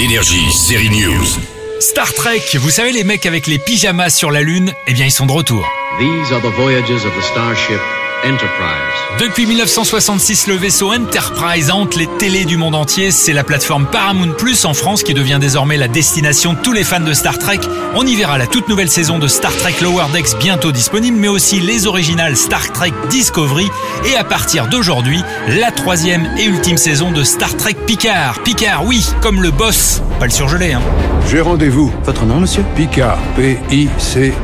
Énergie, série News. Star Trek, vous savez les mecs avec les pyjamas sur la Lune Eh bien ils sont de retour. These are the voyages of the starship Enterprise. Depuis 1966, le vaisseau Enterprise hante les télés du monde entier. C'est la plateforme Paramount Plus en France qui devient désormais la destination de tous les fans de Star Trek. On y verra la toute nouvelle saison de Star Trek Lower Decks bientôt disponible, mais aussi les originales Star Trek Discovery et à partir d'aujourd'hui, la troisième et ultime saison de Star Trek Picard. Picard, oui, comme le boss, pas le surgelé, hein. J'ai rendez-vous. Votre nom, monsieur? Picard. P-I-C-A-R-D.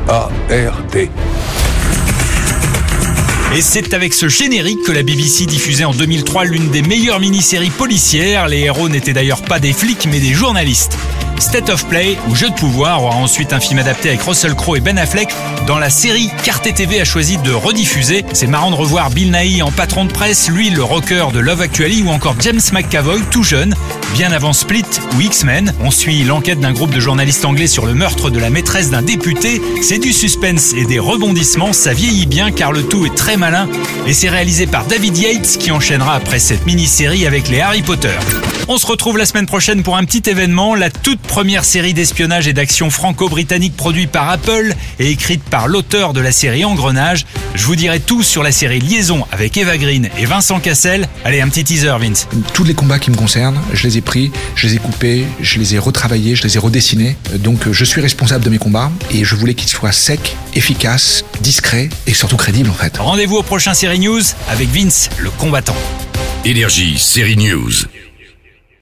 Et c'est avec ce générique que la BBC diffusait en 2003 l'une des meilleures mini-séries policières. Les héros n'étaient d'ailleurs pas des flics mais des journalistes. State of Play ou Jeu de pouvoir aura ensuite un film adapté avec Russell Crowe et Ben Affleck. Dans la série, Carte TV a choisi de rediffuser. C'est marrant de revoir Bill Nighy en patron de presse, lui le rocker de Love Actually ou encore James McAvoy tout jeune, bien avant Split ou X-Men. On suit l'enquête d'un groupe de journalistes anglais sur le meurtre de la maîtresse d'un député. C'est du suspense et des rebondissements, ça vieillit bien car le tout est très malin et c'est réalisé par David Yates qui enchaînera après cette mini-série avec les Harry Potter. On se retrouve la semaine prochaine pour un petit événement, la toute première série d'espionnage et d'action franco-britannique produite par Apple et écrite par l'auteur de la série Engrenage. Je vous dirai tout sur la série Liaison avec Eva Green et Vincent Cassel. Allez, un petit teaser, Vince. Tous les combats qui me concernent, je les ai pris, je les ai coupés, je les ai retravaillés, je les ai redessinés. Donc je suis responsable de mes combats et je voulais qu'ils soient secs, efficaces, discrets et surtout crédibles en fait. Rendez-vous au prochain série News avec Vince, le combattant. Énergie, série News.